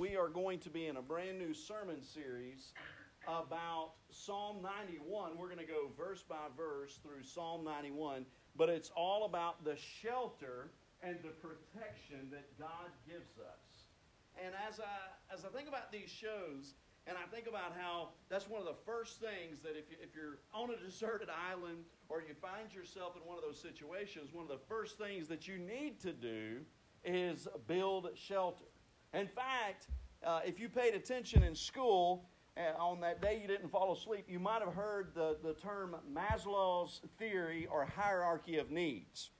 We are going to be in a brand new sermon series about Psalm 91. We're going to go verse by verse through Psalm 91, but it's all about the shelter and the protection that God gives us. And as I as I think about these shows, and I think about how that's one of the first things that if, you, if you're on a deserted island or you find yourself in one of those situations, one of the first things that you need to do is build shelter. In fact, uh, if you paid attention in school uh, on that day you didn't fall asleep, you might have heard the, the term Maslow's theory or hierarchy of needs.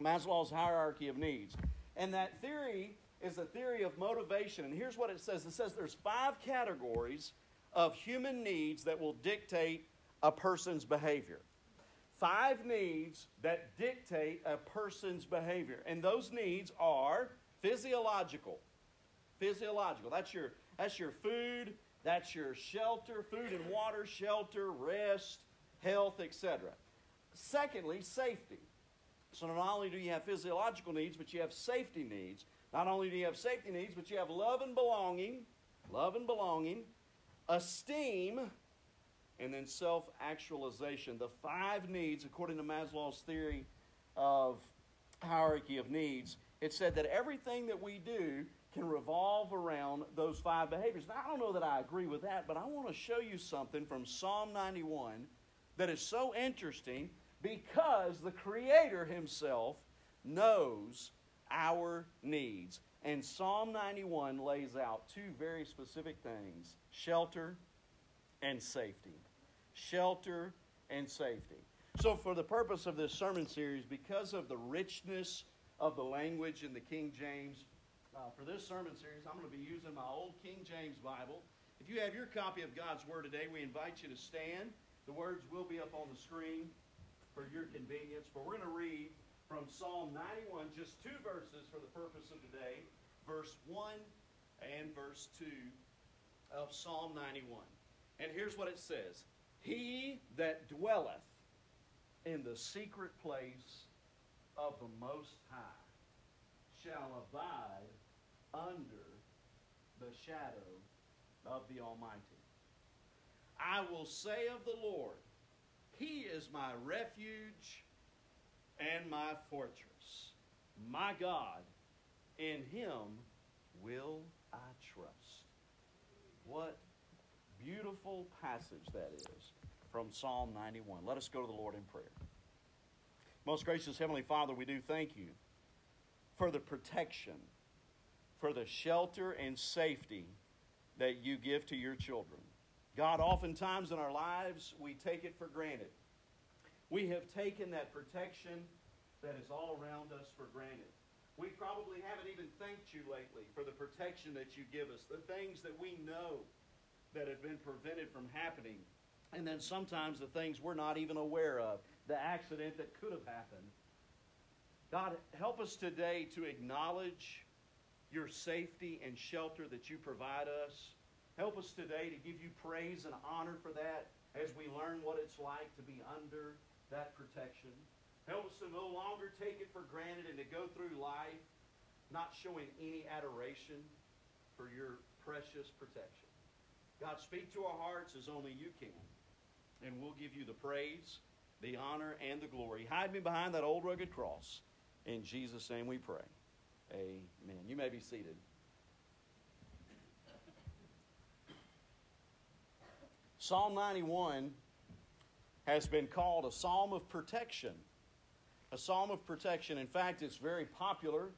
Maslow's hierarchy of needs. And that theory is a theory of motivation. And here's what it says it says there's five categories of human needs that will dictate a person's behavior. Five needs that dictate a person's behavior. And those needs are physiological, physiological. That's your, that's your food, that's your shelter, food and water, shelter, rest, health, etc. Secondly, safety. So not only do you have physiological needs, but you have safety needs. Not only do you have safety needs, but you have love and belonging, love and belonging, esteem, and then self actualization. The five needs, according to Maslow's theory of hierarchy of needs, it said that everything that we do can revolve around those five behaviors. Now, I don't know that I agree with that, but I want to show you something from Psalm 91 that is so interesting because the Creator Himself knows our needs. And Psalm 91 lays out two very specific things shelter and safety. Shelter and safety. So, for the purpose of this sermon series, because of the richness of the language in the King James. Uh, for this sermon series, I'm going to be using my old King James Bible. If you have your copy of God's Word today, we invite you to stand. The words will be up on the screen for your convenience, but we're going to read from Psalm 91, just two verses for the purpose of today, verse 1 and verse 2 of Psalm 91. And here's what it says He that dwelleth in the secret place of the Most High shall abide under the shadow of the Almighty. I will say of the Lord, He is my refuge and my fortress. My God, in Him will I trust. What beautiful passage that is from Psalm 91. Let us go to the Lord in prayer. Most gracious Heavenly Father, we do thank you for the protection, for the shelter and safety that you give to your children. God, oftentimes in our lives, we take it for granted. We have taken that protection that is all around us for granted. We probably haven't even thanked you lately for the protection that you give us, the things that we know that have been prevented from happening, and then sometimes the things we're not even aware of the accident that could have happened. God, help us today to acknowledge your safety and shelter that you provide us. Help us today to give you praise and honor for that as we learn what it's like to be under that protection. Help us to no longer take it for granted and to go through life not showing any adoration for your precious protection. God, speak to our hearts as only you can, and we'll give you the praise the honor and the glory. Hide me behind that old rugged cross. In Jesus' name we pray. Amen. You may be seated. Psalm 91 has been called a psalm of protection. A psalm of protection. In fact, it's very popular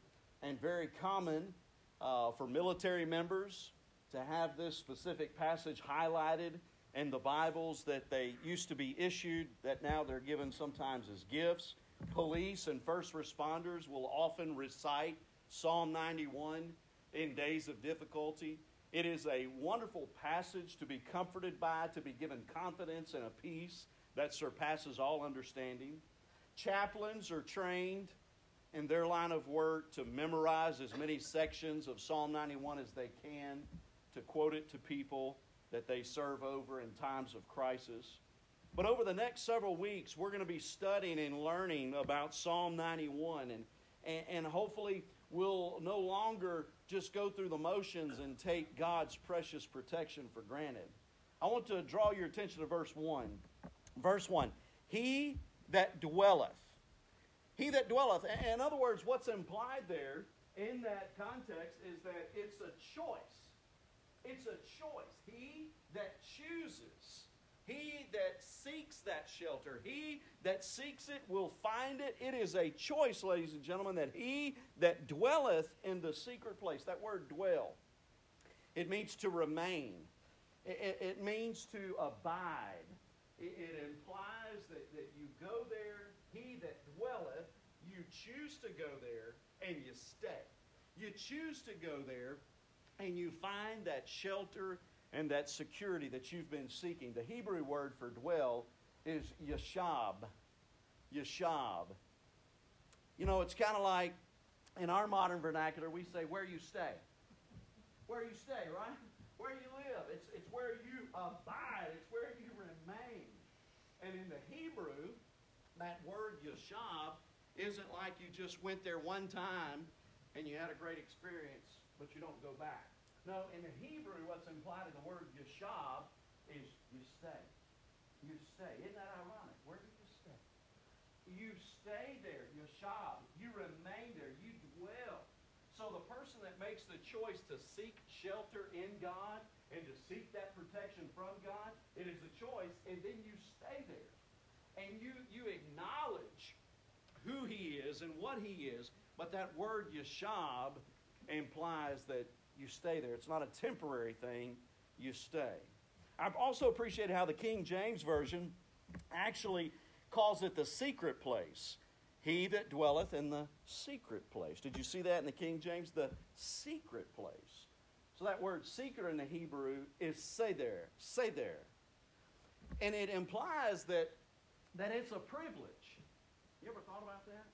and very common uh, for military members to have this specific passage highlighted in the Bibles that they used to be issued that now they're given sometimes as gifts. Police and first responders will often recite Psalm 91 in days of difficulty. It is a wonderful passage to be comforted by, to be given confidence and a peace that surpasses all understanding. Chaplains are trained in their line of work to memorize as many sections of Psalm 91 as they can, to quote it to people that they serve over in times of crisis. But over the next several weeks, we're going to be studying and learning about Psalm 91. And, and, and hopefully, will no longer just go through the motions and take God's precious protection for granted. I want to draw your attention to verse 1. Verse 1 He that dwelleth. He that dwelleth. In other words, what's implied there in that context is that it's a choice. It's a choice. He that chooses he that seeks that shelter, he that seeks it will find it. It is a choice, ladies and gentlemen, that he that dwelleth in the secret place, that word dwell, it means to remain, it, it means to abide. It, it implies that, that you go there, he that dwelleth, you choose to go there, and you stay. You choose to go there, and you find that shelter and that security that you've been seeking. The Hebrew word for dwell is yashab. Yashab. You know, it's kind of like in our modern vernacular, we say where you stay. Where you stay, right? Where you live. It's, it's where you abide, it's where you remain. And in the Hebrew, that word yashab isn't like you just went there one time and you had a great experience, but you don't go back. No, in the Hebrew, what's implied in the word yashab is you stay. You stay. Isn't that ironic? Where do you stay? You stay there, yashab. You remain there. You dwell. So the person that makes the choice to seek shelter in God and to seek that protection from God, it is a choice, and then you stay there. And you, you acknowledge who He is and what He is, but that word yashab implies that you stay there. It's not a temporary thing, you stay. I've also appreciated how the King James Version actually calls it the secret place. He that dwelleth in the secret place. Did you see that in the King James? The secret place. So that word secret in the Hebrew is say there, say there. And it implies that, that it's a privilege. You ever thought about that?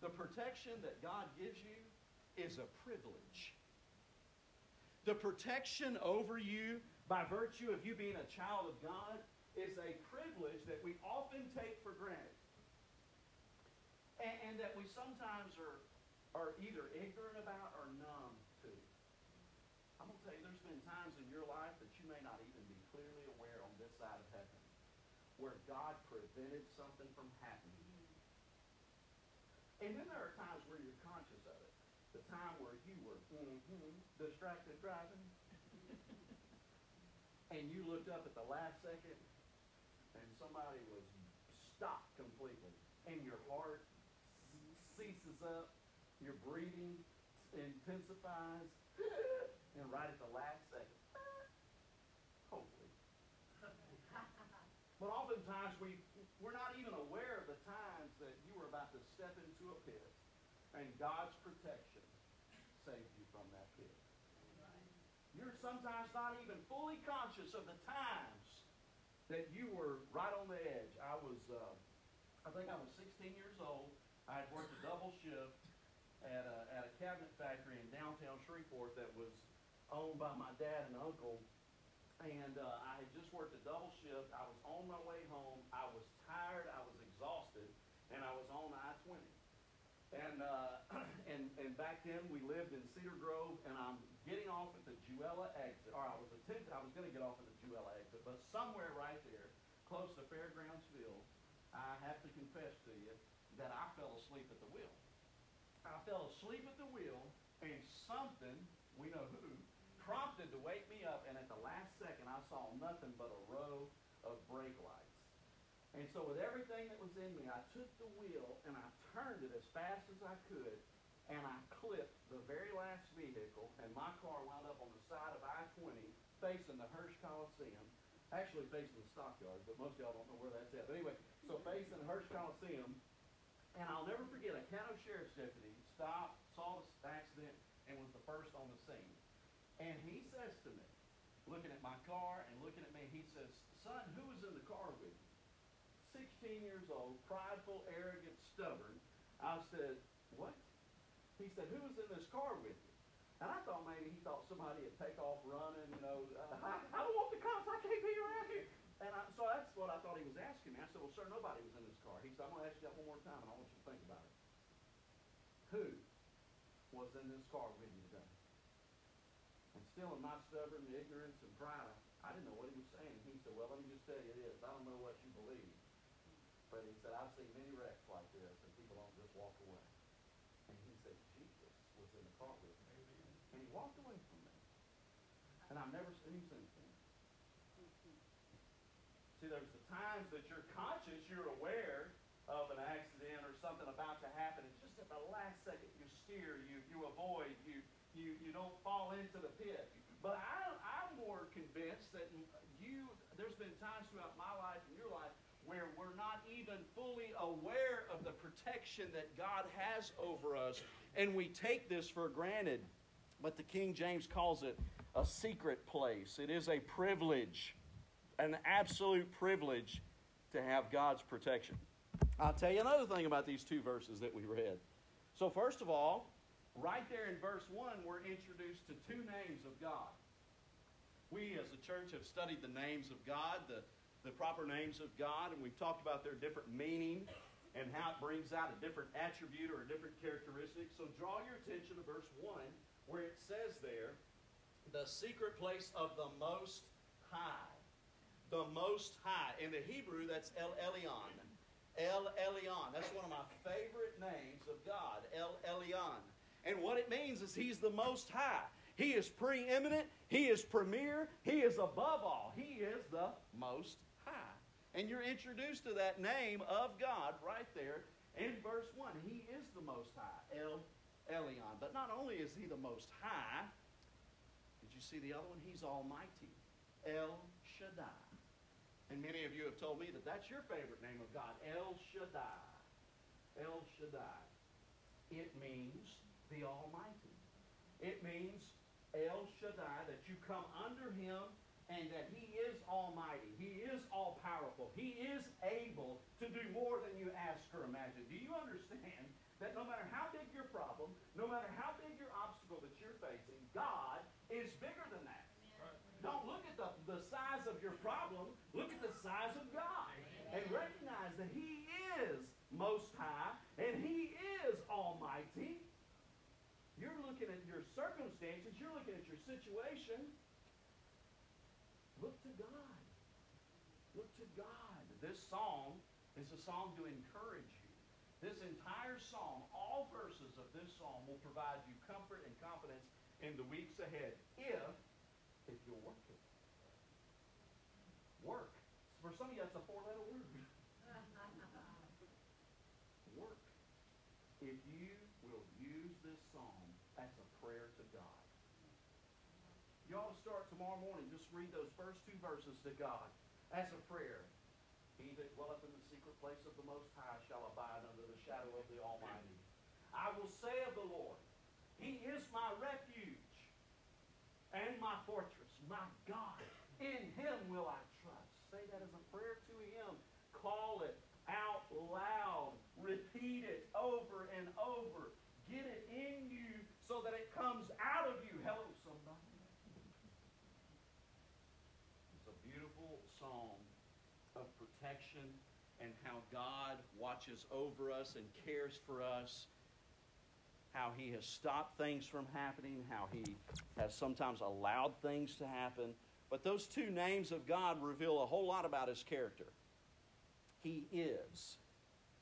The protection that God gives you is a privilege. The protection over you by virtue of you being a child of God is a privilege that we often take for granted. And, and that we sometimes are, are either ignorant about or numb to. I'm going to tell you, there's been times in your life that you may not even be clearly aware on this side of heaven where God prevented something from happening. And then there are times where you're conscious of it the time where you were mm-hmm, distracted driving, and you looked up at the last second, and somebody was stopped completely, and your heart ceases up, your breathing intensifies, and right at the last second, hopefully. but oftentimes we we're not even aware of the times that you were about to step into a pit and God's protection saved you from that pit. You're sometimes not even fully conscious of the times that you were right on the edge. I was, uh, I think I was 16 years old. I had worked a double shift at a, at a cabinet factory in downtown Shreveport that was owned by my dad and uncle. And uh, I had just worked a double shift. I was on my way home. I was tired. I was exhausted. And I was on I 20. And, uh, and, and back then we lived in Cedar Grove, and I'm getting off at the Jewella exit, or I was attempting, I was going to get off at the Jewella exit, but somewhere right there, close to Fairgroundsville, I have to confess to you that I fell asleep at the wheel. I fell asleep at the wheel, and something, we know who, prompted to wake me up, and at the last second I saw nothing but a row of brake lights. And so with everything that was in me, I took the wheel and I turned it as fast as I could, and I clipped the very last vehicle, and my car wound up on the side of I-20 facing the Hirsch Coliseum, actually facing the stockyards, but most of y'all don't know where that's at. But anyway, so facing the Hirsch Coliseum, and I'll never forget, a Caddo sheriff's deputy stopped, saw the accident, and was the first on the scene. And he says to me, looking at my car and looking at me, he says, son, who was in the car with you? 16 years old, prideful, arrogant, stubborn. I said, What? He said, Who was in this car with you? And I thought maybe he thought somebody had take off running, you know. Uh, I, I don't want the cops. I can't be around here. And I, so that's what I thought he was asking me. I said, Well, sir, nobody was in this car. He said, I'm going to ask you that one more time, and I want you to think about it. Who was in this car with you today. And still in my stubborn ignorance and pride, I didn't know what he was saying. He said, Well, let me just tell you this. I don't know what you believe. But he said, I've seen many wrecks like this, and people don't just walk away. And he said, Jesus with. And he walked away from me. And I've never seen him since then. See, there's the times that you're conscious, you're aware of an accident or something about to happen, and just at the last second you steer, you, you avoid, you, you, you don't fall into the pit. But I, I'm more convinced that you, there's been times throughout my life and your life where we're not even fully aware of the protection that God has over us, and we take this for granted. But the King James calls it a secret place. It is a privilege, an absolute privilege to have God's protection. I'll tell you another thing about these two verses that we read. So, first of all, right there in verse 1, we're introduced to two names of God. We as a church have studied the names of God, the, the proper names of God, and we've talked about their different meaning and how it brings out a different attribute or a different characteristic. So, draw your attention to verse 1, where it says there, the secret place of the Most High. The Most High. In the Hebrew, that's El Elyon. El Elyon. That's one of my favorite names of God, El Elyon. And what it means is He's the Most High. He is preeminent. He is premier. He is above all. He is the Most. And you're introduced to that name of God right there in verse 1. He is the Most High, El Elyon. But not only is He the Most High, did you see the other one? He's Almighty, El Shaddai. And many of you have told me that that's your favorite name of God, El Shaddai. El Shaddai. It means the Almighty. It means El Shaddai, that you come under Him and that He is Almighty. He is all powerful. He is able to do more than you ask or imagine. Do you understand that no matter how big your problem, no matter how big your obstacle that you're facing, God is bigger than that? Don't look at the, the size of your problem. Look at the size of God. And recognize that He is most high and He is almighty. You're looking at your circumstances, you're looking at your situation. Look to God. Look to God. This song is a song to encourage you. This entire song, all verses of this song will provide you comfort and confidence in the weeks ahead if if you'll work it. Work. For some of you, that's a four-letter word. work. If you will use this song as a prayer to God. To start tomorrow morning. Just read those first two verses to God as a prayer. He that dwelleth in the secret place of the Most High shall abide under the shadow of the Almighty. I will say of the Lord, He is my refuge and my fortress, my God. In him will I trust. Say that as a prayer to him. Call it out loud. Repeat it over and over. Get it in you so that it comes out of you. Hello, somebody. It's a beautiful song of and how God watches over us and cares for us how he has stopped things from happening, how he has sometimes allowed things to happen. But those two names of God reveal a whole lot about his character. He is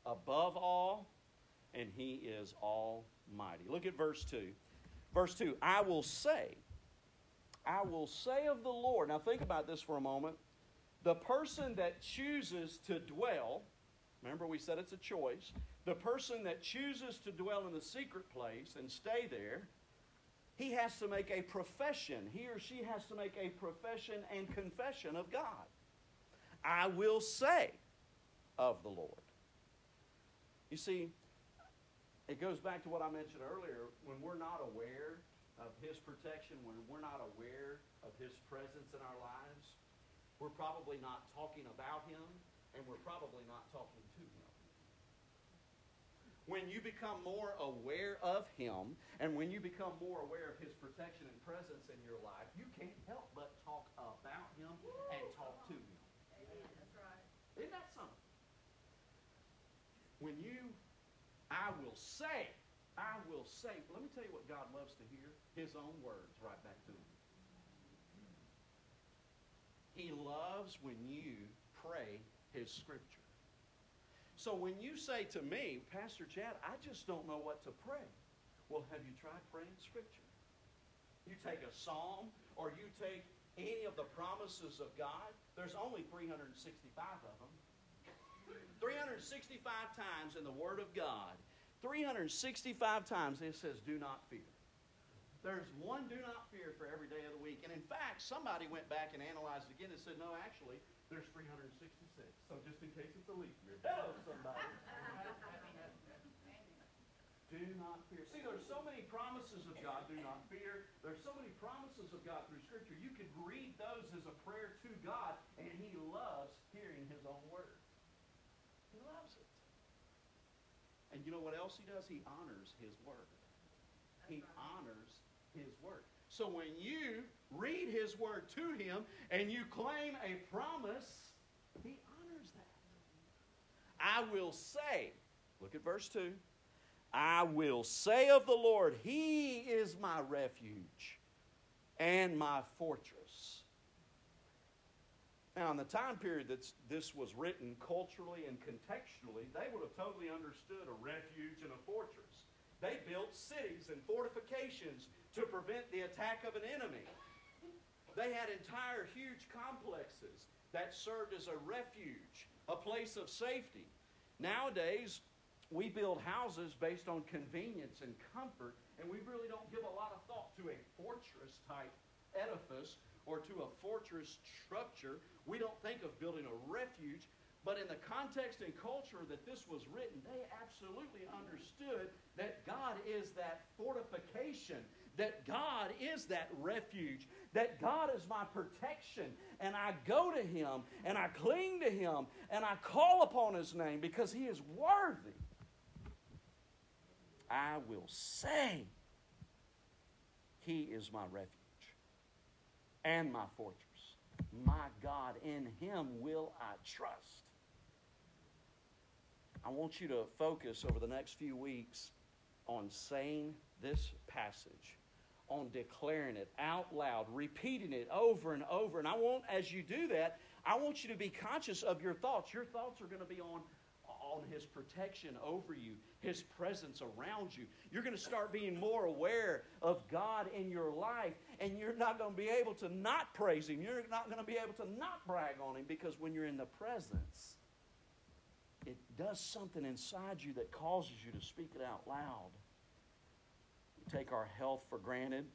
above all, and he is almighty. Look at verse 2. Verse 2 I will say, I will say of the Lord. Now think about this for a moment. The person that chooses to dwell, remember we said it's a choice, the person that chooses to dwell in the secret place and stay there, he has to make a profession. He or she has to make a profession and confession of God. I will say of the Lord. You see, it goes back to what I mentioned earlier. When we're not aware of His protection, when we're not aware of His presence in our lives, we're probably not talking about Him, and we're probably not talking to Him when you become more aware of Him and when you become more aware of His protection and presence in your life, you can't help but talk about Him and talk to Him. That's right. Isn't that something? When you, I will say I will say, let me tell you what God loves to hear His own words right back to Him. He loves when you pray His Scripture. So when you say to me, Pastor Chad, I just don't know what to pray. Well, have you tried praying Scripture? You take a psalm or you take any of the promises of God. There's only 365 of them. 365 times in the Word of God, 365 times it says, Do not fear. There's one do not fear for every day of the week. And in fact, somebody went back and analyzed it again and said, no, actually, there's 366. So just in case it's a leap year. Hello, somebody. do not fear. See, there's so many promises of God, do not fear. There's so many promises of God through Scripture. You could read those as a prayer to God, and He loves hearing His own word. He loves it. And you know what else He does? He honors His word. He honors his word. So when you read his word to him and you claim a promise, he honors that. I will say, look at verse 2. I will say of the Lord, He is my refuge and my fortress. Now, in the time period that this was written, culturally and contextually, they would have totally understood a refuge and a fortress. They built cities and fortifications to prevent the attack of an enemy. They had entire huge complexes that served as a refuge, a place of safety. Nowadays, we build houses based on convenience and comfort, and we really don't give a lot of thought to a fortress type edifice or to a fortress structure. We don't think of building a refuge. But in the context and culture that this was written, they absolutely understood that God is that fortification, that God is that refuge, that God is my protection. And I go to Him and I cling to Him and I call upon His name because He is worthy. I will say, He is my refuge and my fortress. My God, in Him will I trust. I want you to focus over the next few weeks on saying this passage, on declaring it out loud, repeating it over and over. And I want, as you do that, I want you to be conscious of your thoughts. Your thoughts are going to be on, on His protection over you, His presence around you. You're going to start being more aware of God in your life, and you're not going to be able to not praise Him. You're not going to be able to not brag on Him because when you're in the presence, it does something inside you that causes you to speak it out loud. Take our health for granted,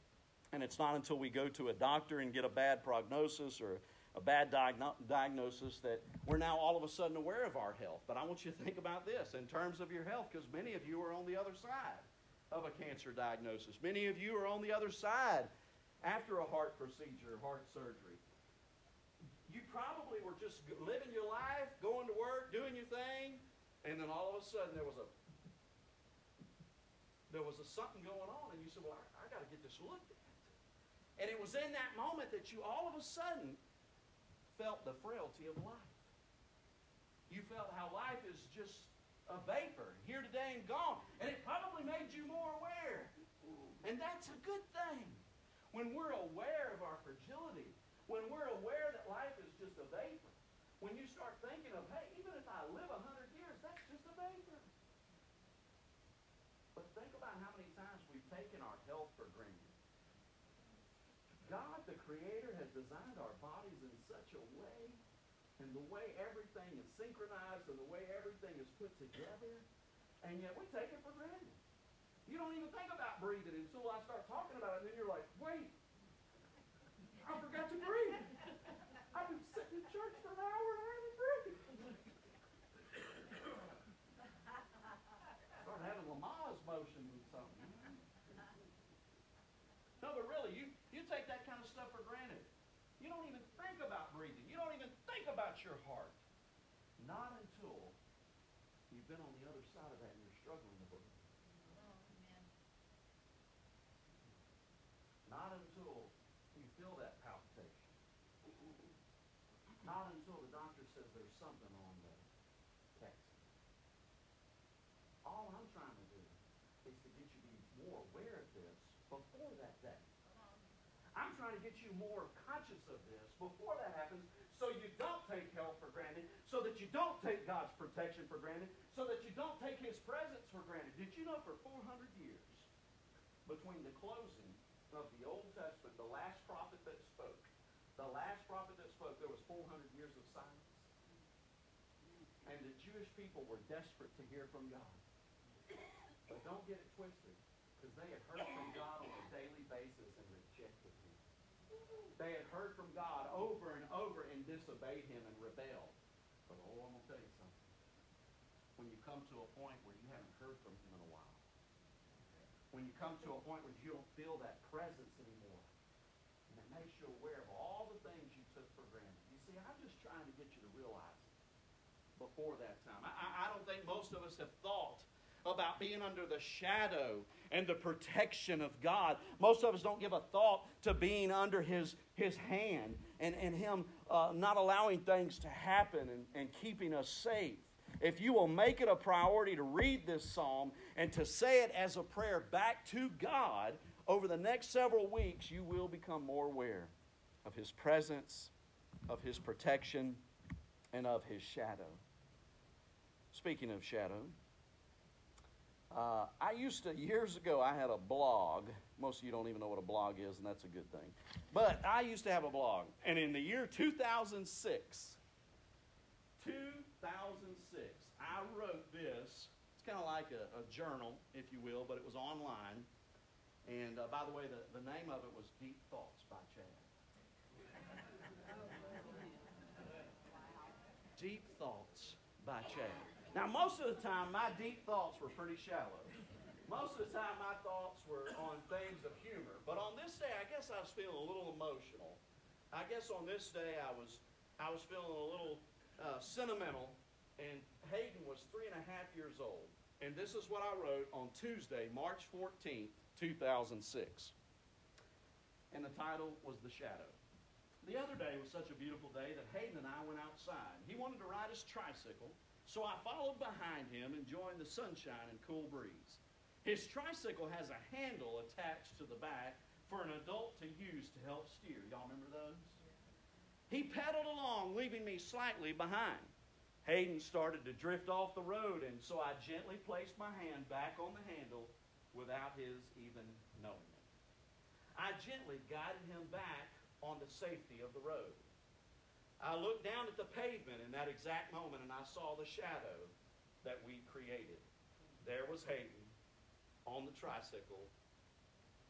and it's not until we go to a doctor and get a bad prognosis or a bad diagno- diagnosis that we're now all of a sudden aware of our health. But I want you to think about this in terms of your health, because many of you are on the other side of a cancer diagnosis. Many of you are on the other side after a heart procedure, heart surgery you probably were just living your life, going to work, doing your thing, and then all of a sudden there was a there was a something going on, and you said, "Well, I, I got to get this looked at." And it was in that moment that you all of a sudden felt the frailty of life. You felt how life is just a vapor, here today and gone. And it probably made you more aware. And that's a good thing. When we're aware of our fragility, when we're aware that life is just a vapor, when you start thinking of, hey, even if I live a hundred years, that's just a vapor. But think about how many times we've taken our health for granted. God, the Creator, has designed our bodies in such a way, and the way everything is synchronized, and the way everything is put together, and yet we take it for granted. You don't even think about breathing until I start talking about it, and then you're like, wait, I forgot to breathe. I've been sitting in church for an hour and I haven't breathed. Start having Lamaze motion with something. No, but really, you, you take that kind of stuff for granted. You don't even think about breathing. You don't even think about your heart. Not until you've been on the other side of that and you're struggling to breathe. Not until feel that palpitation. Not until the doctor says there's something on the text. All I'm trying to do is to get you more aware of this before that day. I'm trying to you more conscious of this before that happens so you don't take health for granted, so that you don't take God's protection for granted, so that you don't take His presence for granted. Did you know for 400 years, between the closing of the Old Testament, the last prophet that spoke, the last prophet that spoke, there was 400 years of silence? And the Jewish people were desperate to hear from God. But don't get it twisted, because they had heard from God on a daily basis and rejected Him. They had heard from God over and over and disobeyed Him and rebelled. But oh, I'm going to tell you something. When you come to a point where you haven't heard from Him in a while, when you come to a point where you don't feel that presence anymore, and it makes you aware of all the things you took for granted. You see, I'm just trying to get you to realize it before that time. I, I don't think most of us have thought about being under the shadow and the protection of God. Most of us don't give a thought to being under His, his hand and, and Him uh, not allowing things to happen and, and keeping us safe. If you will make it a priority to read this psalm and to say it as a prayer back to God over the next several weeks, you will become more aware of His presence, of His protection, and of His shadow. Speaking of shadow, uh, I used to, years ago, I had a blog. Most of you don't even know what a blog is, and that's a good thing. But I used to have a blog. And in the year 2006, 2006, I wrote this. It's kind of like a, a, journal, if you will, but it was online. And uh, by the way, the, the name of it was Deep Thoughts by Chad. Deep Thoughts by Chad. Now, most of the time, my deep thoughts were pretty shallow. Most of the time, my thoughts were on things of humor. But on this day, I guess I was feeling a little emotional. I guess on this day, I was, I was feeling a little uh, sentimental. And Hayden was three and a half years old. And this is what I wrote on Tuesday, March 14th, 2006. And the title was The Shadow. The other day was such a beautiful day that Hayden and I went outside. He wanted to ride his tricycle. So I followed behind him, enjoying the sunshine and cool breeze. His tricycle has a handle attached to the back for an adult to use to help steer. Y'all remember those? He pedaled along, leaving me slightly behind. Hayden started to drift off the road, and so I gently placed my hand back on the handle without his even knowing it. I gently guided him back on the safety of the road. I looked down at the pavement in that exact moment and I saw the shadow that we created. There was Hayden on the tricycle,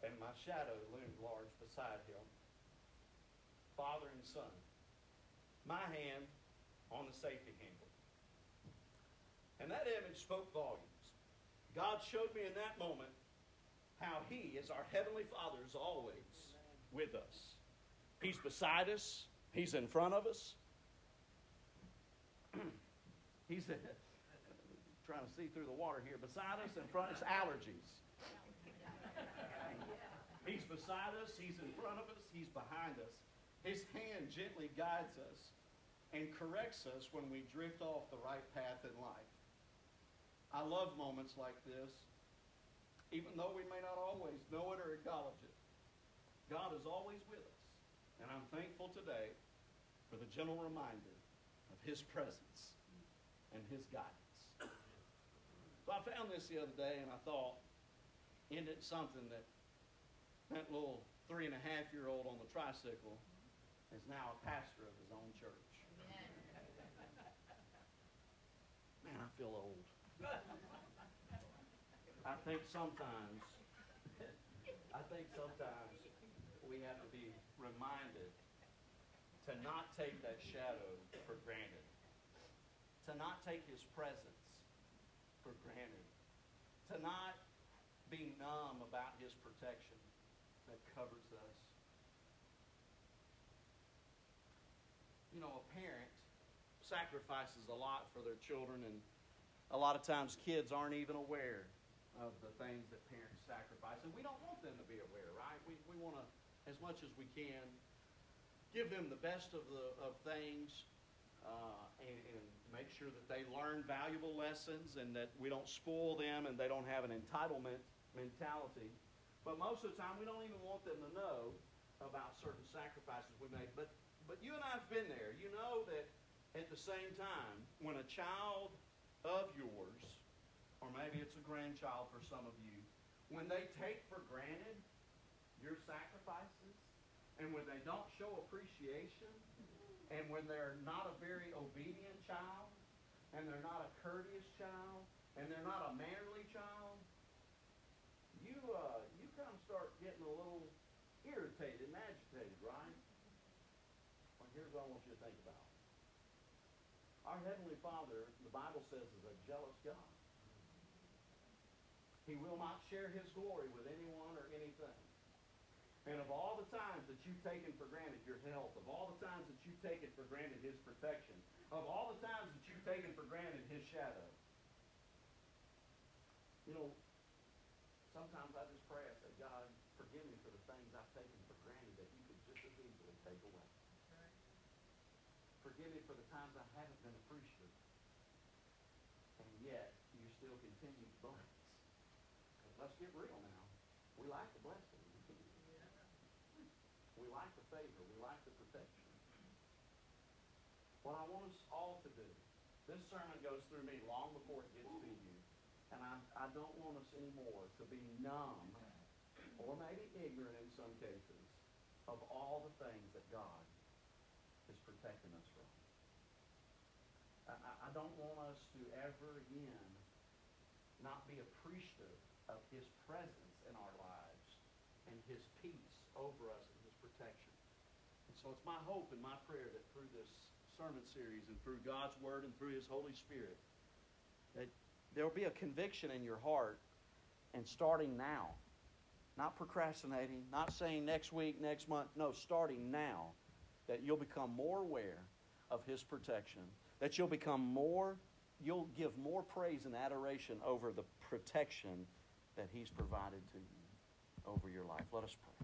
and my shadow loomed large beside him. Father and son. My hand on the safety handle. And that image spoke volumes. God showed me in that moment how He, as our Heavenly Father, is always with us. He's beside us. He's in front of us. He's trying to see through the water here. Beside us, in front, it's allergies. He's beside us, he's in front of us, he's behind us. His hand gently guides us and corrects us when we drift off the right path in life. I love moments like this, even though we may not always know it or acknowledge it. God is always with us. And I'm thankful today for the gentle reminder of His presence and His guidance. So I found this the other day and I thought, isn't it something that that little three and a half year old on the tricycle is now a pastor of his own church? Man, I feel old. I think sometimes, I think sometimes we have to be reminded to not take that shadow for granted, to not take his presence for granted, to not be numb about his protection that covers us. You know, a parent sacrifices a lot for their children, and a lot of times kids aren't even aware of the things that parents sacrifice. And we don't want them to be aware, right? We, we want to, as much as we can, give them the best of the of things uh, and, and, make sure that they learn valuable lessons and that we don't spoil them and they don't have an entitlement mentality. But most of the time, we don't even want them to know about certain sacrifices we make. But, but you and I have been there. You know that at the same time, when a child of yours, or maybe it's a grandchild for some of you, when they take for granted your sacrifices, and when they don't show appreciation, and when they're not a very obedient child, and they're not a courteous child, and they're not a manly child, you uh, you kind of start getting a little irritated and agitated, right? Well, here's what I want you to think about. Our Heavenly Father, the Bible says, is a jealous God. He will not share His glory with anyone or anything. And of all the times that you've taken for granted your health, of all the times that you've taken for granted His protection, of all the times that you've taken for granted His shadow, you know, sometimes I just pray, I say, God, forgive me for the things I've taken for granted that you could just as easily take away. Forgive me for the times I haven't been appreciative. And yet, you still continue to bless. let's get real now. We like the blessing. Favor. We like the protection. What I want us all to do, this sermon goes through me long before it gets to you. And I, I don't want us anymore to be numb or maybe ignorant in some cases of all the things that God is protecting us from. I, I don't want us to ever again not be appreciative of His presence in our lives and His peace over us so it's my hope and my prayer that through this sermon series and through God's Word and through His Holy Spirit, that there will be a conviction in your heart and starting now. Not procrastinating, not saying next week, next month. No, starting now. That you'll become more aware of His protection. That you'll become more, you'll give more praise and adoration over the protection that He's provided to you over your life. Let us pray.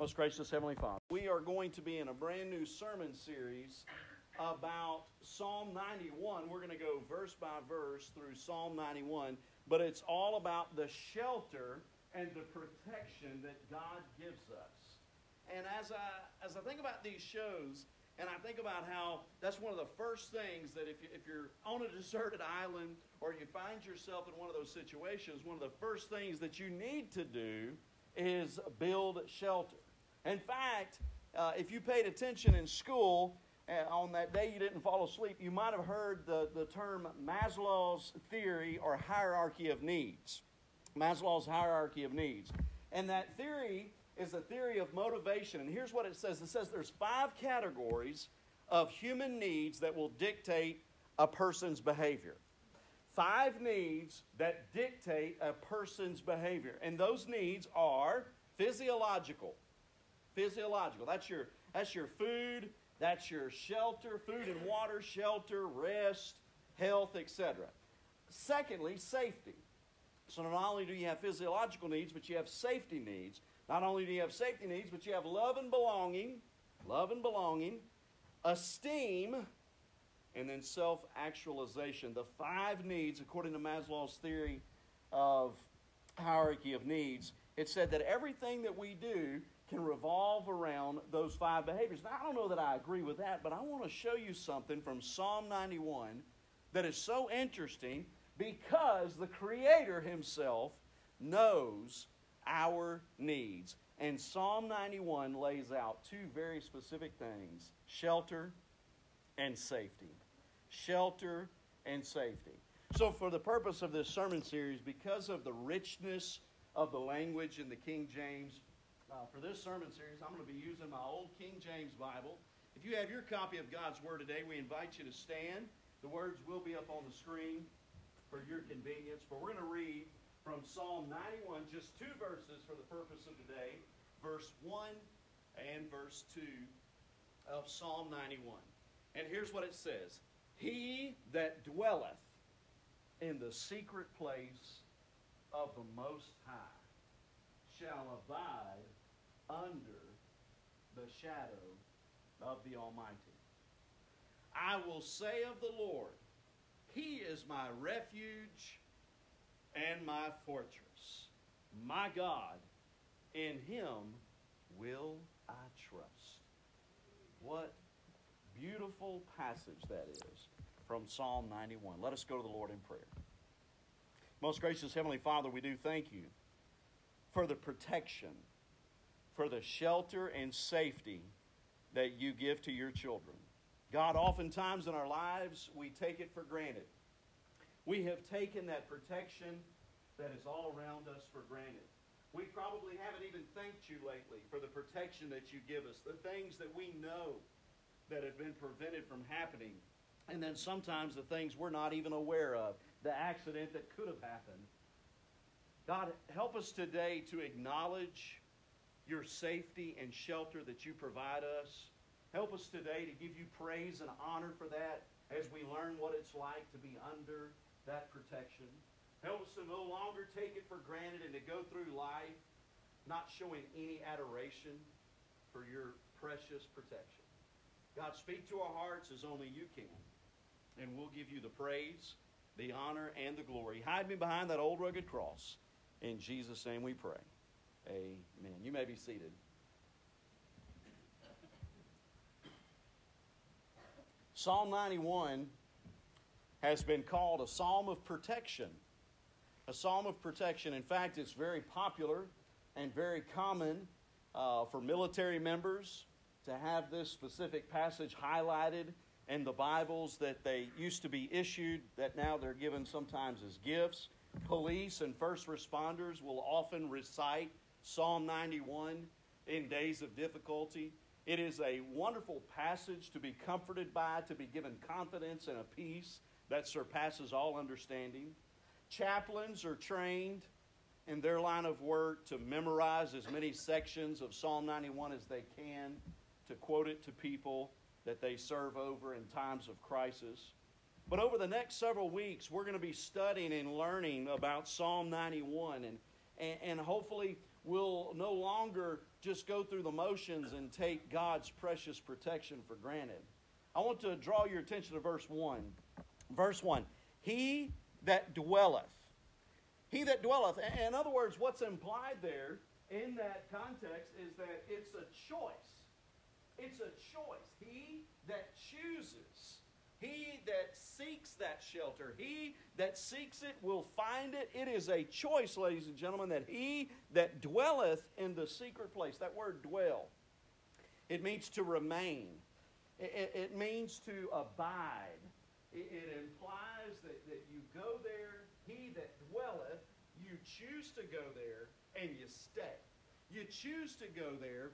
Most gracious Heavenly Father, we are going to be in a brand new sermon series about Psalm 91. We're going to go verse by verse through Psalm 91, but it's all about the shelter and the protection that God gives us. And as I as I think about these shows, and I think about how that's one of the first things that if, you, if you're on a deserted island or you find yourself in one of those situations, one of the first things that you need to do is build shelter. In fact, uh, if you paid attention in school uh, on that day you didn't fall asleep, you might have heard the, the term Maslow's theory or hierarchy of needs. Maslow's hierarchy of needs. And that theory is a theory of motivation. And here's what it says it says there's five categories of human needs that will dictate a person's behavior. Five needs that dictate a person's behavior. And those needs are physiological physiological. That's your, that's your food, that's your shelter, food and water, shelter, rest, health, etc. Secondly, safety. So not only do you have physiological needs, but you have safety needs. Not only do you have safety needs, but you have love and belonging, love and belonging, esteem, and then self actualization. The five needs, according to Maslow's theory of hierarchy of needs, it said that everything that we do can revolve around those five behaviors. Now, I don't know that I agree with that, but I want to show you something from Psalm 91 that is so interesting because the Creator Himself knows our needs. And Psalm 91 lays out two very specific things shelter and safety. Shelter and safety. So, for the purpose of this sermon series, because of the richness of the language in the King James uh, for this sermon series, I'm going to be using my old King James Bible. If you have your copy of God's Word today, we invite you to stand. The words will be up on the screen for your convenience. But we're going to read from Psalm 91, just two verses for the purpose of today, verse 1 and verse 2 of Psalm 91. And here's what it says He that dwelleth in the secret place of the Most High shall abide under the shadow of the Almighty. I will say of the Lord, He is my refuge and my fortress. My God, in him will I trust. What beautiful passage that is from Psalm 91. Let us go to the Lord in prayer. Most gracious Heavenly Father, we do thank you for the protection, for the shelter and safety that you give to your children. God, oftentimes in our lives, we take it for granted. We have taken that protection that is all around us for granted. We probably haven't even thanked you lately for the protection that you give us, the things that we know that have been prevented from happening, and then sometimes the things we're not even aware of, the accident that could have happened. God, help us today to acknowledge your safety and shelter that you provide us. Help us today to give you praise and honor for that as we learn what it's like to be under that protection. Help us to no longer take it for granted and to go through life not showing any adoration for your precious protection. God, speak to our hearts as only you can, and we'll give you the praise, the honor, and the glory. Hide me behind that old rugged cross. In Jesus' name we pray. Amen. You may be seated. Psalm 91 has been called a psalm of protection. A psalm of protection. In fact, it's very popular and very common uh, for military members to have this specific passage highlighted in the Bibles that they used to be issued, that now they're given sometimes as gifts. Police and first responders will often recite Psalm 91 in days of difficulty. It is a wonderful passage to be comforted by, to be given confidence and a peace that surpasses all understanding. Chaplains are trained in their line of work to memorize as many sections of Psalm 91 as they can, to quote it to people that they serve over in times of crisis. But over the next several weeks, we're going to be studying and learning about Psalm 91, and, and, and hopefully, we'll no longer just go through the motions and take God's precious protection for granted. I want to draw your attention to verse 1. Verse 1 He that dwelleth. He that dwelleth. In other words, what's implied there in that context is that it's a choice. It's a choice. He that chooses. He that seeks that shelter, he that seeks it will find it. It is a choice, ladies and gentlemen, that he that dwelleth in the secret place, that word dwell, it means to remain, it, it means to abide. It, it implies that, that you go there, he that dwelleth, you choose to go there, and you stay. You choose to go there,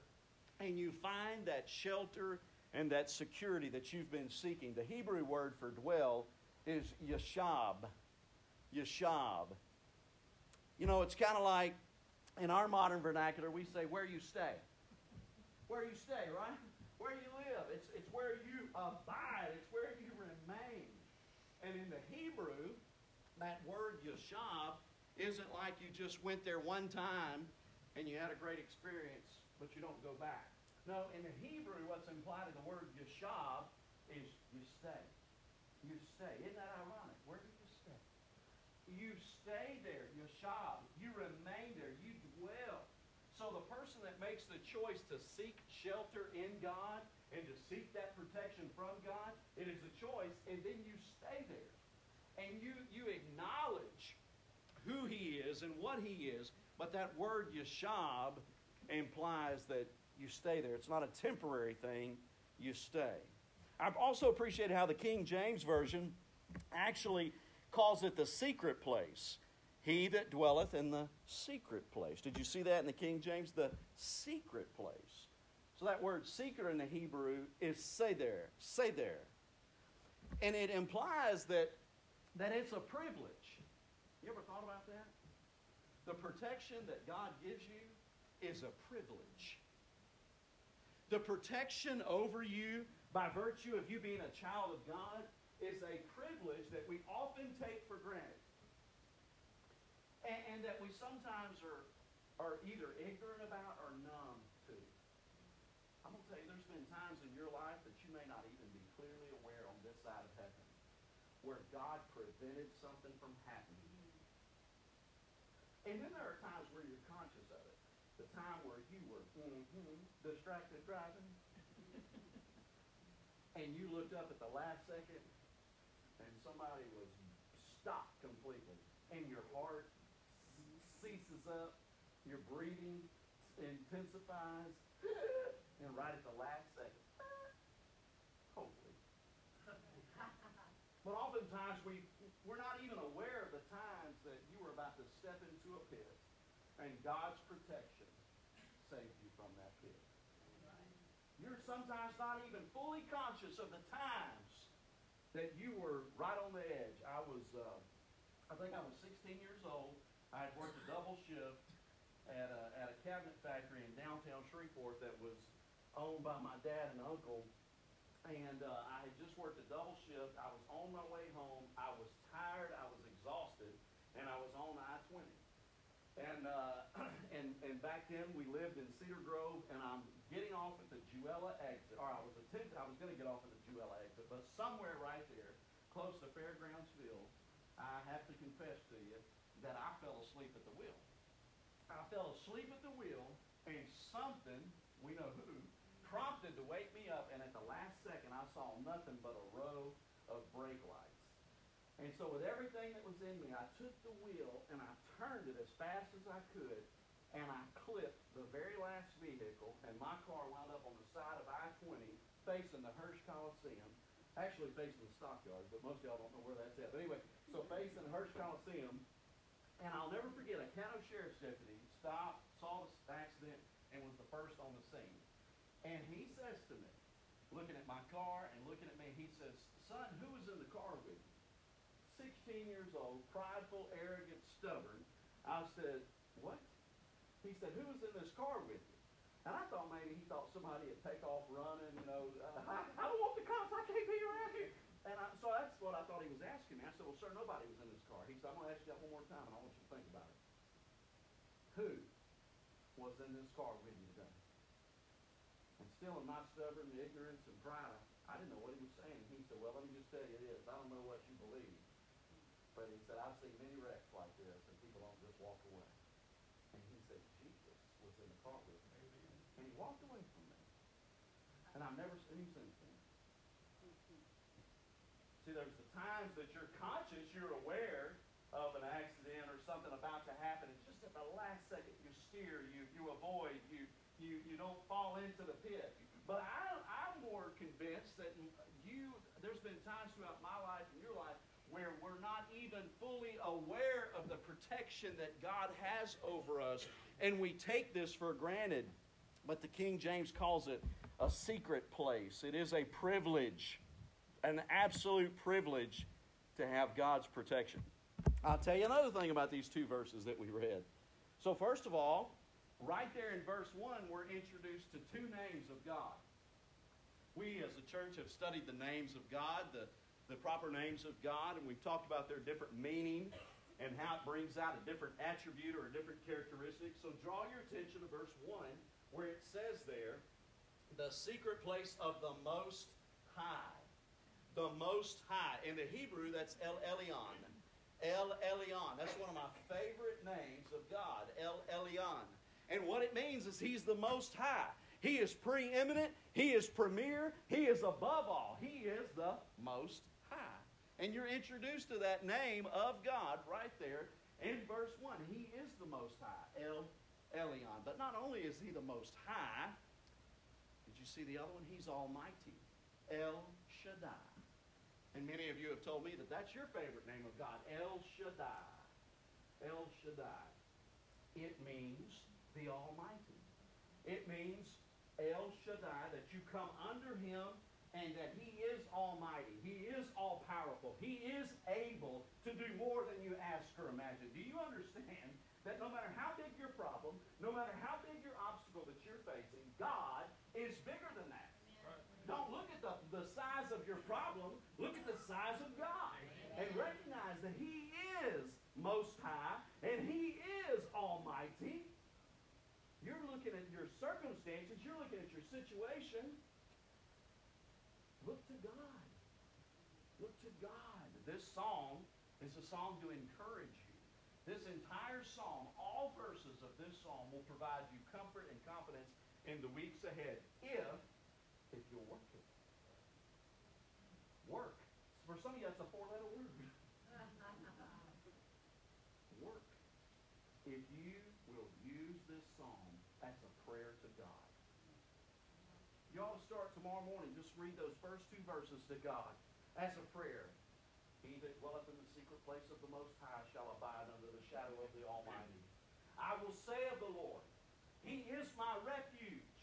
and you find that shelter and that security that you've been seeking. The Hebrew word for dwell is yashab. Yashab. You know, it's kind of like in our modern vernacular, we say where you stay. Where you stay, right? Where you live. It's, it's where you abide, it's where you remain. And in the Hebrew, that word yashab isn't like you just went there one time and you had a great experience, but you don't go back. No, in the Hebrew, what's implied in the word yashab is you stay. You stay. Isn't that ironic? Where do you stay? You stay there, yashab. You remain there. You dwell. So the person that makes the choice to seek shelter in God and to seek that protection from God, it is a choice, and then you stay there. And you, you acknowledge who He is and what He is, but that word yashab implies that you stay there. It's not a temporary thing, you stay. I've also appreciated how the King James Version actually calls it the secret place. He that dwelleth in the secret place. Did you see that in the King James? The secret place. So that word secret in the Hebrew is say there, say there. And it implies that, that it's a privilege. You ever thought about that? The protection that God gives you is a privilege. The protection over you by virtue of you being a child of God is a privilege that we often take for granted. And, and that we sometimes are, are either ignorant about or numb to. I'm going to tell you, there's been times in your life that you may not even be clearly aware on this side of heaven where God prevented something from happening. And then there are times where you're conscious of it. The time where you were mm-hmm, distracted driving, and you looked up at the last second, and somebody was stopped completely, and your heart ceases up, your breathing intensifies, and right at the last second, hopefully. But oftentimes we we're not even aware of the times that you were about to step into a pit and God's protection saved you from that pit. You're sometimes not even fully conscious of the times that you were right on the edge. I was, uh, I think I was 16 years old. I had worked a double shift at a, at a cabinet factory in downtown Shreveport that was owned by my dad and uncle and uh, I had just worked a double shift. I was on my way home. I was tired. I was exhausted, and I was on I-20. And uh, and and back then we lived in Cedar Grove, and I'm getting off at the Jewella exit, or I was attempting. I was going to get off at the Jewella exit, but somewhere right there, close to Fairgroundsville, I have to confess to you that I fell asleep at the wheel. I fell asleep at the wheel, and something, we know who, prompted to wake me up, and at the last second, I saw nothing but a row of brake lights. And so, with everything that was in me, I took the wheel and I turned it as fast as I could, and I clipped the very last vehicle, and my car wound up on the side of I 20 facing the Hirsch Coliseum. Actually, facing the stockyards, but most of y'all don't know where that's at. But anyway, so facing the Hirsch Coliseum, and I'll never forget a Caddo Sheriff's deputy stopped, saw the accident, and was the first on the scene. And he says to me, looking at my car and looking at me, he says, Son, who was in the car with you? 16 years old, prideful, arrogant, stubborn. I said, What? He said, Who was in this car with you? And I thought maybe he thought somebody had take off running, you know, uh, I, I don't want the cops, I can't be around here. And I, so that's what I thought he was asking me. I said, Well, sir, nobody was in this car. He said, I'm going to ask you that one more time, and I want you to think about it. Who was in this car with you today? And still in my stubborn ignorance and pride, I didn't know what he was saying. He said, Well, let me just tell you this. I don't know what you believe. But he said, I've seen many wrecks like this, and people don't just walk away. And he said, Jesus was in the car with me. And he walked away from me. And I've never seen him since then. See, there's the times that you're conscious, you're aware of an accident or something about to happen, and just at the last second you steer, you, you avoid, you, you, you don't fall into the pit. But I, I'm more convinced that you, there's been times throughout my life and your life where we're not even fully aware of the protection that God has over us, and we take this for granted. But the King James calls it a secret place. It is a privilege, an absolute privilege to have God's protection. I'll tell you another thing about these two verses that we read. So, first of all, Right there in verse 1, we're introduced to two names of God. We as a church have studied the names of God, the, the proper names of God, and we've talked about their different meaning and how it brings out a different attribute or a different characteristic. So draw your attention to verse 1, where it says there, the secret place of the Most High. The Most High. In the Hebrew, that's El Elyon. El Elyon. That's one of my favorite names of God. El Elyon. And what it means is He's the Most High. He is preeminent. He is premier. He is above all. He is the Most. And you're introduced to that name of God right there in verse 1. He is the Most High, El Elyon. But not only is He the Most High, did you see the other one? He's Almighty, El Shaddai. And many of you have told me that that's your favorite name of God, El Shaddai. El Shaddai. It means the Almighty. It means El Shaddai, that you come under him and that he is almighty. He is all powerful. He is able to do more than you ask or imagine. Do you understand that no matter how big your problem, no matter how big your obstacle that you're facing, God is bigger than that. Don't look at the, the size of your problem, look at the size of God. And recognize that He is most high and He is almighty you're looking at your circumstances, you're looking at your situation. Look to God. Look to God. This song is a song to encourage you. This entire psalm, all verses of this psalm will provide you comfort and confidence in the weeks ahead if if you'll work it. Work. For some of you, that's a four-letter word. work. If you will use this psalm as a prayer to God. To start tomorrow morning. Just read those first two verses to God as a prayer. He that dwelleth in the secret place of the Most High shall abide under the shadow of the Almighty. I will say of the Lord, He is my refuge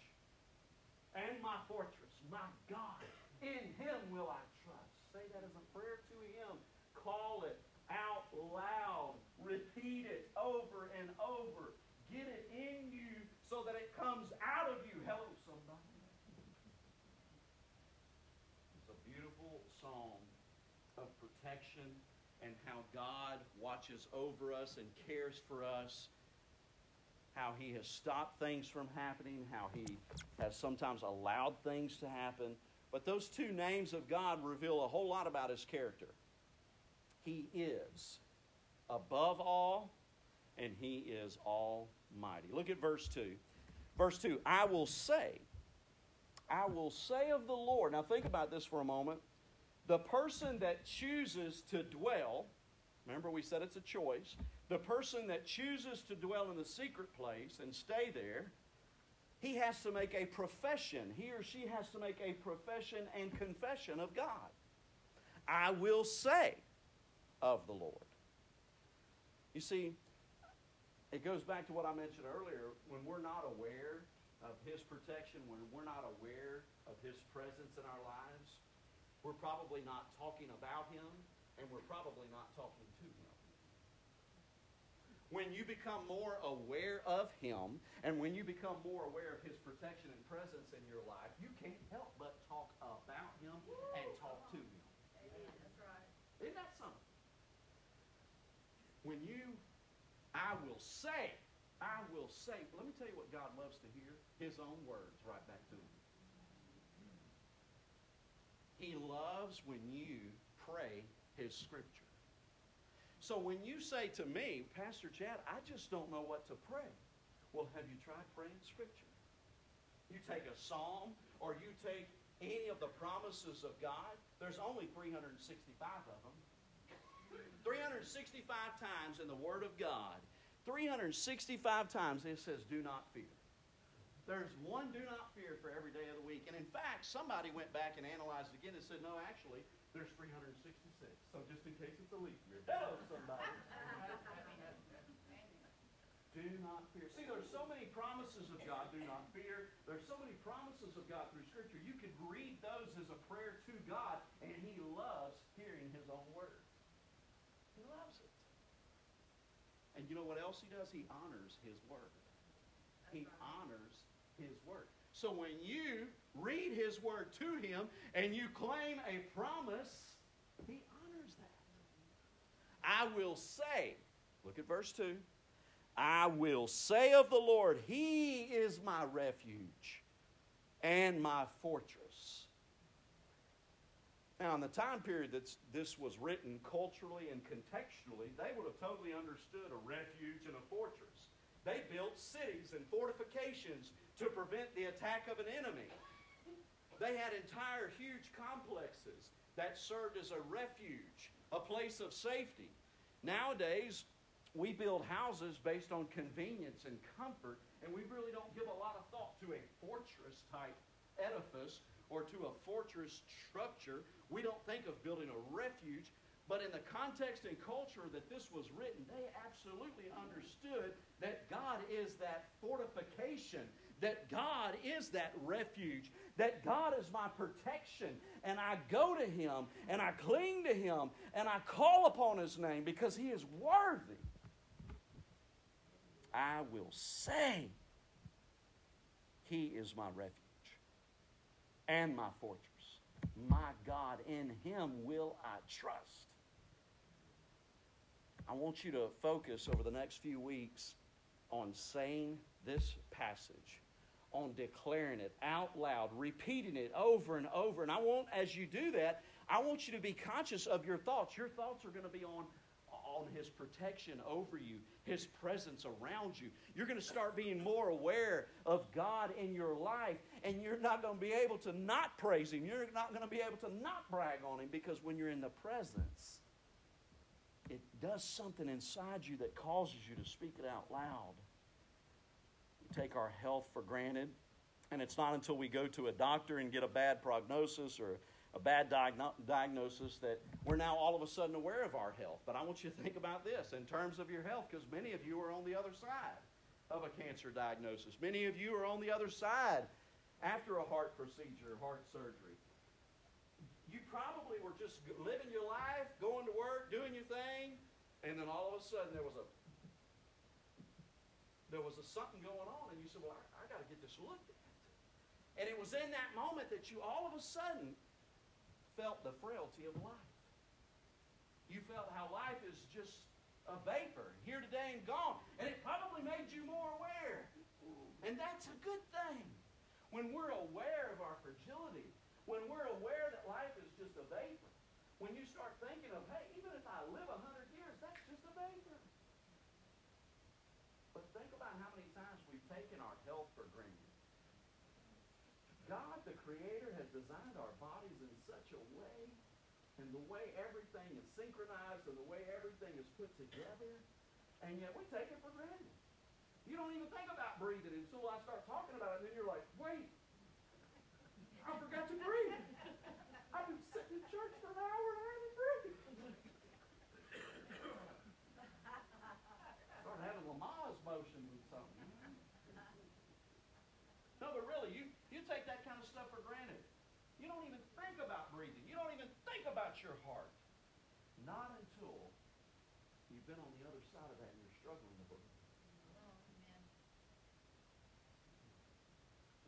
and my fortress, my God. In Him will I trust. Say that as a prayer to Him. Call it out loud. Repeat it over and over. Get it in you so that it comes out of you. Hello, somebody. It's a beautiful psalm of protection and how God watches over us and cares for us, how He has stopped things from happening, how He has sometimes allowed things to happen. But those two names of God reveal a whole lot about His character. He is above all, and He is almighty. Look at verse 2. Verse 2 I will say, I will say of the Lord. Now think about this for a moment the person that chooses to dwell, remember we said it's a choice, the person that chooses to dwell in the secret place and stay there, he has to make a profession. He or she has to make a profession and confession of God. I will say of the Lord. You see, it goes back to what I mentioned earlier. When we're not aware of His protection, when we're not aware of His presence in our lives, we're probably not talking about him, and we're probably not talking to him. When you become more aware of him, and when you become more aware of his protection and presence in your life, you can't help but talk about him and talk to him. Amen. That's right. Isn't that something? When you, I will say, I will say, let me tell you what God loves to hear his own words right back to him. He loves when you pray His Scripture. So when you say to me, Pastor Chad, I just don't know what to pray. Well, have you tried praying Scripture? You take a psalm or you take any of the promises of God, there's only 365 of them. 365 times in the Word of God, 365 times it says, Do not fear. There's one do not fear for every day of the week. And in fact, somebody went back and analyzed it again and said, no, actually, there's 366. So just in case it's a leap year. Hello, somebody. do not fear. See, there's so many promises of God, do not fear. There's so many promises of God through Scripture. You could read those as a prayer to God, and He loves hearing His own word. He loves it. And you know what else He does? He honors His word. He honors his word. So when you read his word to him and you claim a promise, he honors that. I will say, look at verse 2. I will say of the Lord, He is my refuge and my fortress. Now, in the time period that this was written culturally and contextually, they would have totally understood a refuge and a fortress. They built cities and fortifications to prevent the attack of an enemy. They had entire huge complexes that served as a refuge, a place of safety. Nowadays, we build houses based on convenience and comfort, and we really don't give a lot of thought to a fortress type edifice or to a fortress structure. We don't think of building a refuge. But in the context and culture that this was written, they absolutely understood that God is that fortification, that God is that refuge, that God is my protection. And I go to Him and I cling to Him and I call upon His name because He is worthy. I will say, He is my refuge and my fortress. My God, in Him will I trust. I want you to focus over the next few weeks on saying this passage, on declaring it out loud, repeating it over and over. And I want, as you do that, I want you to be conscious of your thoughts. Your thoughts are going to be on on His protection over you, His presence around you. You're going to start being more aware of God in your life, and you're not going to be able to not praise Him. You're not going to be able to not brag on Him because when you're in the presence, it does something inside you that causes you to speak it out loud. Take our health for granted, and it's not until we go to a doctor and get a bad prognosis or a bad diagno- diagnosis that we're now all of a sudden aware of our health. But I want you to think about this in terms of your health, because many of you are on the other side of a cancer diagnosis. Many of you are on the other side after a heart procedure, heart surgery. You probably were just living your life, going to work, doing your thing, and then all of a sudden there was a there was a something going on, and you said, "Well, I, I got to get this looked at." And it was in that moment that you all of a sudden felt the frailty of life. You felt how life is just a vapor, here today and gone. And it probably made you more aware. And that's a good thing. When we're aware of our fragility, when we're aware that life is just a vapor, when you start thinking of, hey, even if I live a hundred years, that's just a vapor. But think about how many times we've taken our health for granted. God, the Creator, has designed our bodies in such a way, and the way everything is synchronized, and the way everything is put together, and yet we take it for granted. You don't even think about breathing until I start talking about it, and then you're like, wait, I forgot to breathe. I've been sitting in church for an hour and I haven't breathed. Start having Lamaze motion with something. No, but really, you, you take that kind of stuff for granted. You don't even think about breathing. You don't even think about your heart. Not until you've been on the other side of that and you're struggling to breathe.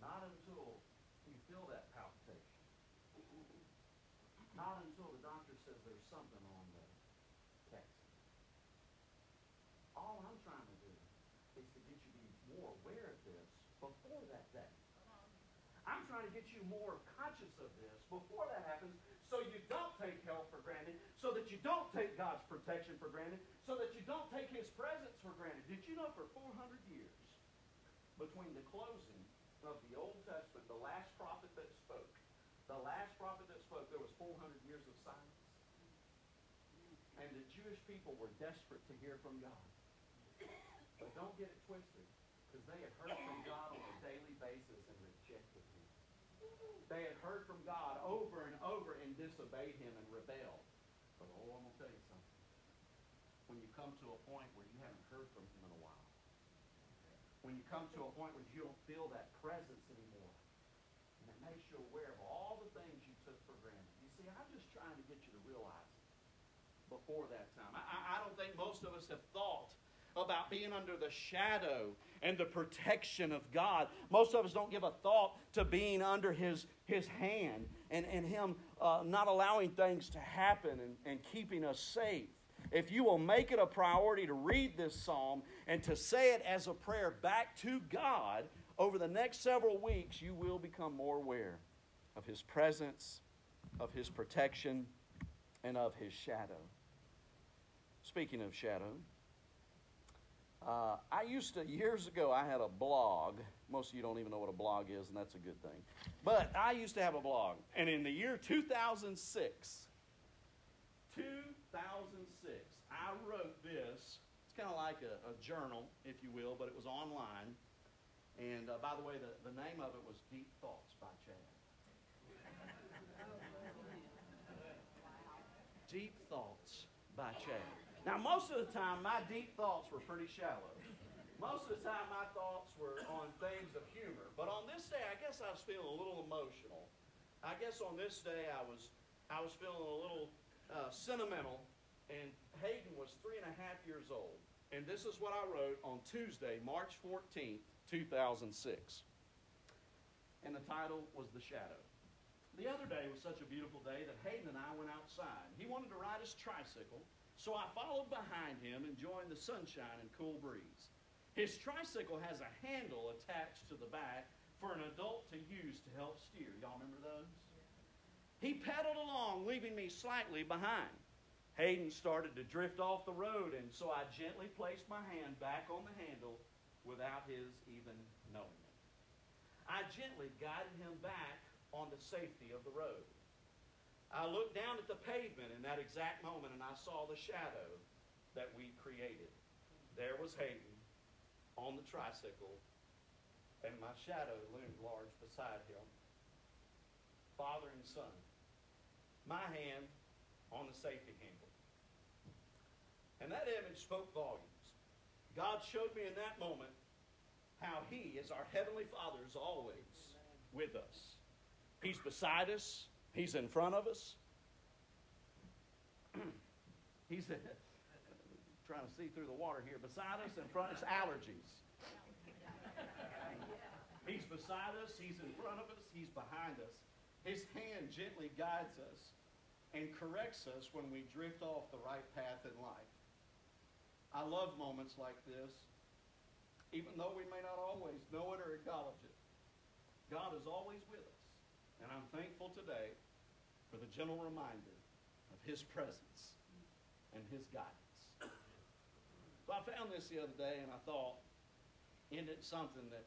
Not until you feel that palpitation. Not until the doctor says there's something on the CAT All I'm trying to do is to get you to be more aware of this before that day. I'm trying to get you more conscious of this before that happens so you don't take health for granted, so that you don't take God's protection for granted, so that you don't take His presence for granted. Did you know for 400 years, between the closing of the Old Testament, the last prophet that spoke, the last prophet that spoke, there was 400 years of silence. And the Jewish people were desperate to hear from God. But don't get it twisted, because they had heard from God on daily basis and rejected Him. They had heard from God over and over and disobeyed Him and rebelled. But oh, I'm going to tell you something. When you come to a point where you haven't heard from Him in a while, when you come to a point where you don't feel that presence anymore, and it makes you aware of all the things you took for granted. You see, I'm just trying to get you to realize before that time. I, I don't think most of us have thought about being under the shadow and the protection of God. Most of us don't give a thought to being under His, his hand and, and Him uh, not allowing things to happen and, and keeping us safe. If you will make it a priority to read this psalm and to say it as a prayer back to God over the next several weeks, you will become more aware of His presence, of His protection, and of His shadow. Speaking of shadow, uh, I used to, years ago, I had a blog. Most of you don't even know what a blog is, and that's a good thing. But I used to have a blog. And in the year 2006, 2006, I wrote this. It's kind of like a, a, journal, if you will, but it was online. And uh, by the way, the, the name of it was Deep Thoughts by Chad. Deep Thoughts by Chad. Now, most of the time, my deep thoughts were pretty shallow. Most of the time, my thoughts were on things of humor. But on this day, I guess I was feeling a little emotional. I guess on this day, I was, I was feeling a little uh, sentimental. And Hayden was three and a half years old. And this is what I wrote on Tuesday, March 14th, 2006. And the title was The Shadow. The other day was such a beautiful day that Hayden and I went outside. He wanted to ride his tricycle. So I followed behind him, enjoying the sunshine and cool breeze. His tricycle has a handle attached to the back for an adult to use to help steer. Y'all remember those? He pedaled along, leaving me slightly behind. Hayden started to drift off the road, and so I gently placed my hand back on the handle without his even knowing it. I gently guided him back on the safety of the road. I looked down at the pavement in that exact moment and I saw the shadow that we created. There was Hayden on the tricycle, and my shadow loomed large beside him. Father and son. My hand on the safety handle. And that image spoke volumes. God showed me in that moment how He, as our Heavenly Father, is always with us. He's beside us, He's in front of us. He's trying to see through the water here. Beside us, in front us, allergies. He's beside us, He's in front of us, He's behind us. His hand gently guides us and corrects us when we drift off the right path in life. I love moments like this, even though we may not always know it or acknowledge it. God is always with us. And I'm thankful today for the gentle reminder of His presence and His guidance. So I found this the other day and I thought, isn't it something that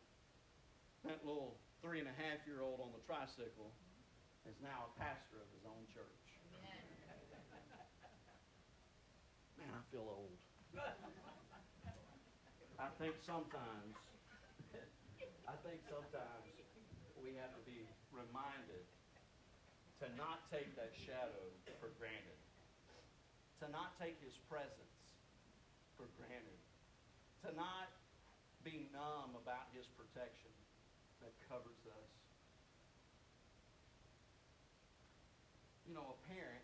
that little three and a half year old on the tricycle is now a pastor of his own church? Man, I feel old. I think sometimes, I think sometimes we have to be reminded to not take that shadow for granted, to not take his presence for granted, to not be numb about his protection that covers us. You know, a parent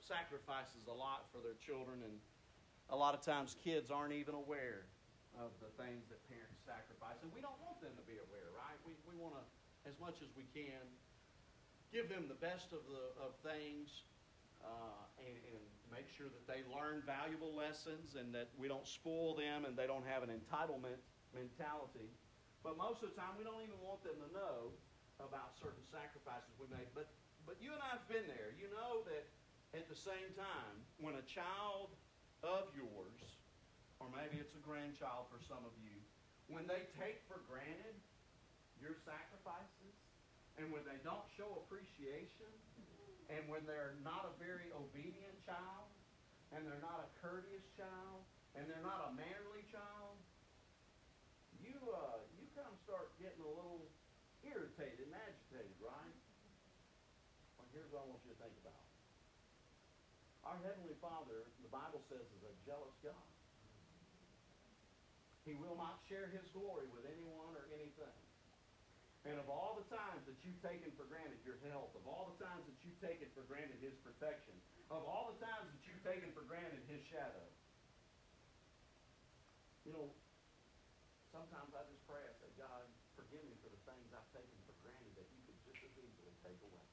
sacrifices a lot for their children, and a lot of times kids aren't even aware of the things that parents sacrifice. And we don't want them to be aware, right? We, we want to, as much as we can, give them the best of, the, of things uh, and, and make sure that they learn valuable lessons and that we don't spoil them and they don't have an entitlement mentality. But most of the time, we don't even want them to know about certain sacrifices we make. But, but you and I have been there. You know that at the same time, when a child of yours, or maybe it's a grandchild for some of you, when they take for granted your sacrifices, and when they don't show appreciation, and when they're not a very obedient child, and they're not a courteous child, and they're not a manly child, you uh, you kind of start getting a little irritated and agitated, right? Well, here's what I want you to think about. Our Heavenly Father, the Bible says, is a jealous God. He will not share His glory with anyone or anything. And of all the times that you've taken for granted your health, of all the times that you've taken for granted His protection, of all the times that you've taken for granted His shadow, you know, sometimes I just pray, I say, God, forgive me for the things I've taken for granted that you could just as easily take away.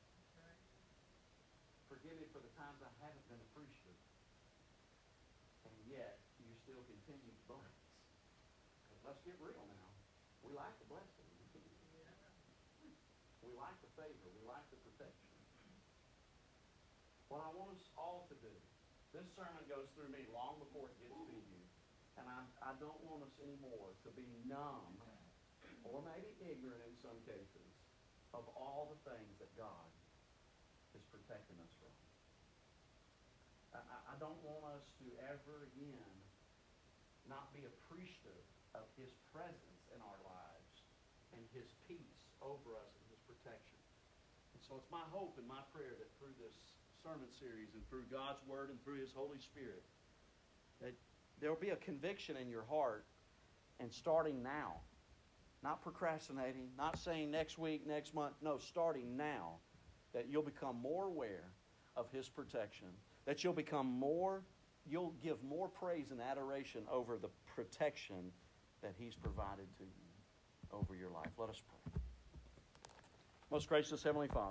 Forgive me for the times I haven't been appreciative. And yet, you still continue to bless. Let's get real now. We like the blessing. Favor. We like the protection. What I want us all to do, this sermon goes through me long before it gets to you. And I, I don't want us anymore to be numb or maybe ignorant in some cases of all the things that God is protecting us from. I, I don't want us to ever again not be appreciative of His presence in our lives and His peace over us and His protection. And so it's my hope and my prayer that through this sermon series and through God's Word and through His Holy Spirit, that there will be a conviction in your heart and starting now. Not procrastinating, not saying next week, next month. No, starting now that you'll become more aware of His protection, that you'll become more, you'll give more praise and adoration over the protection that He's provided to you over your life. Let us pray. Most gracious Heavenly Father.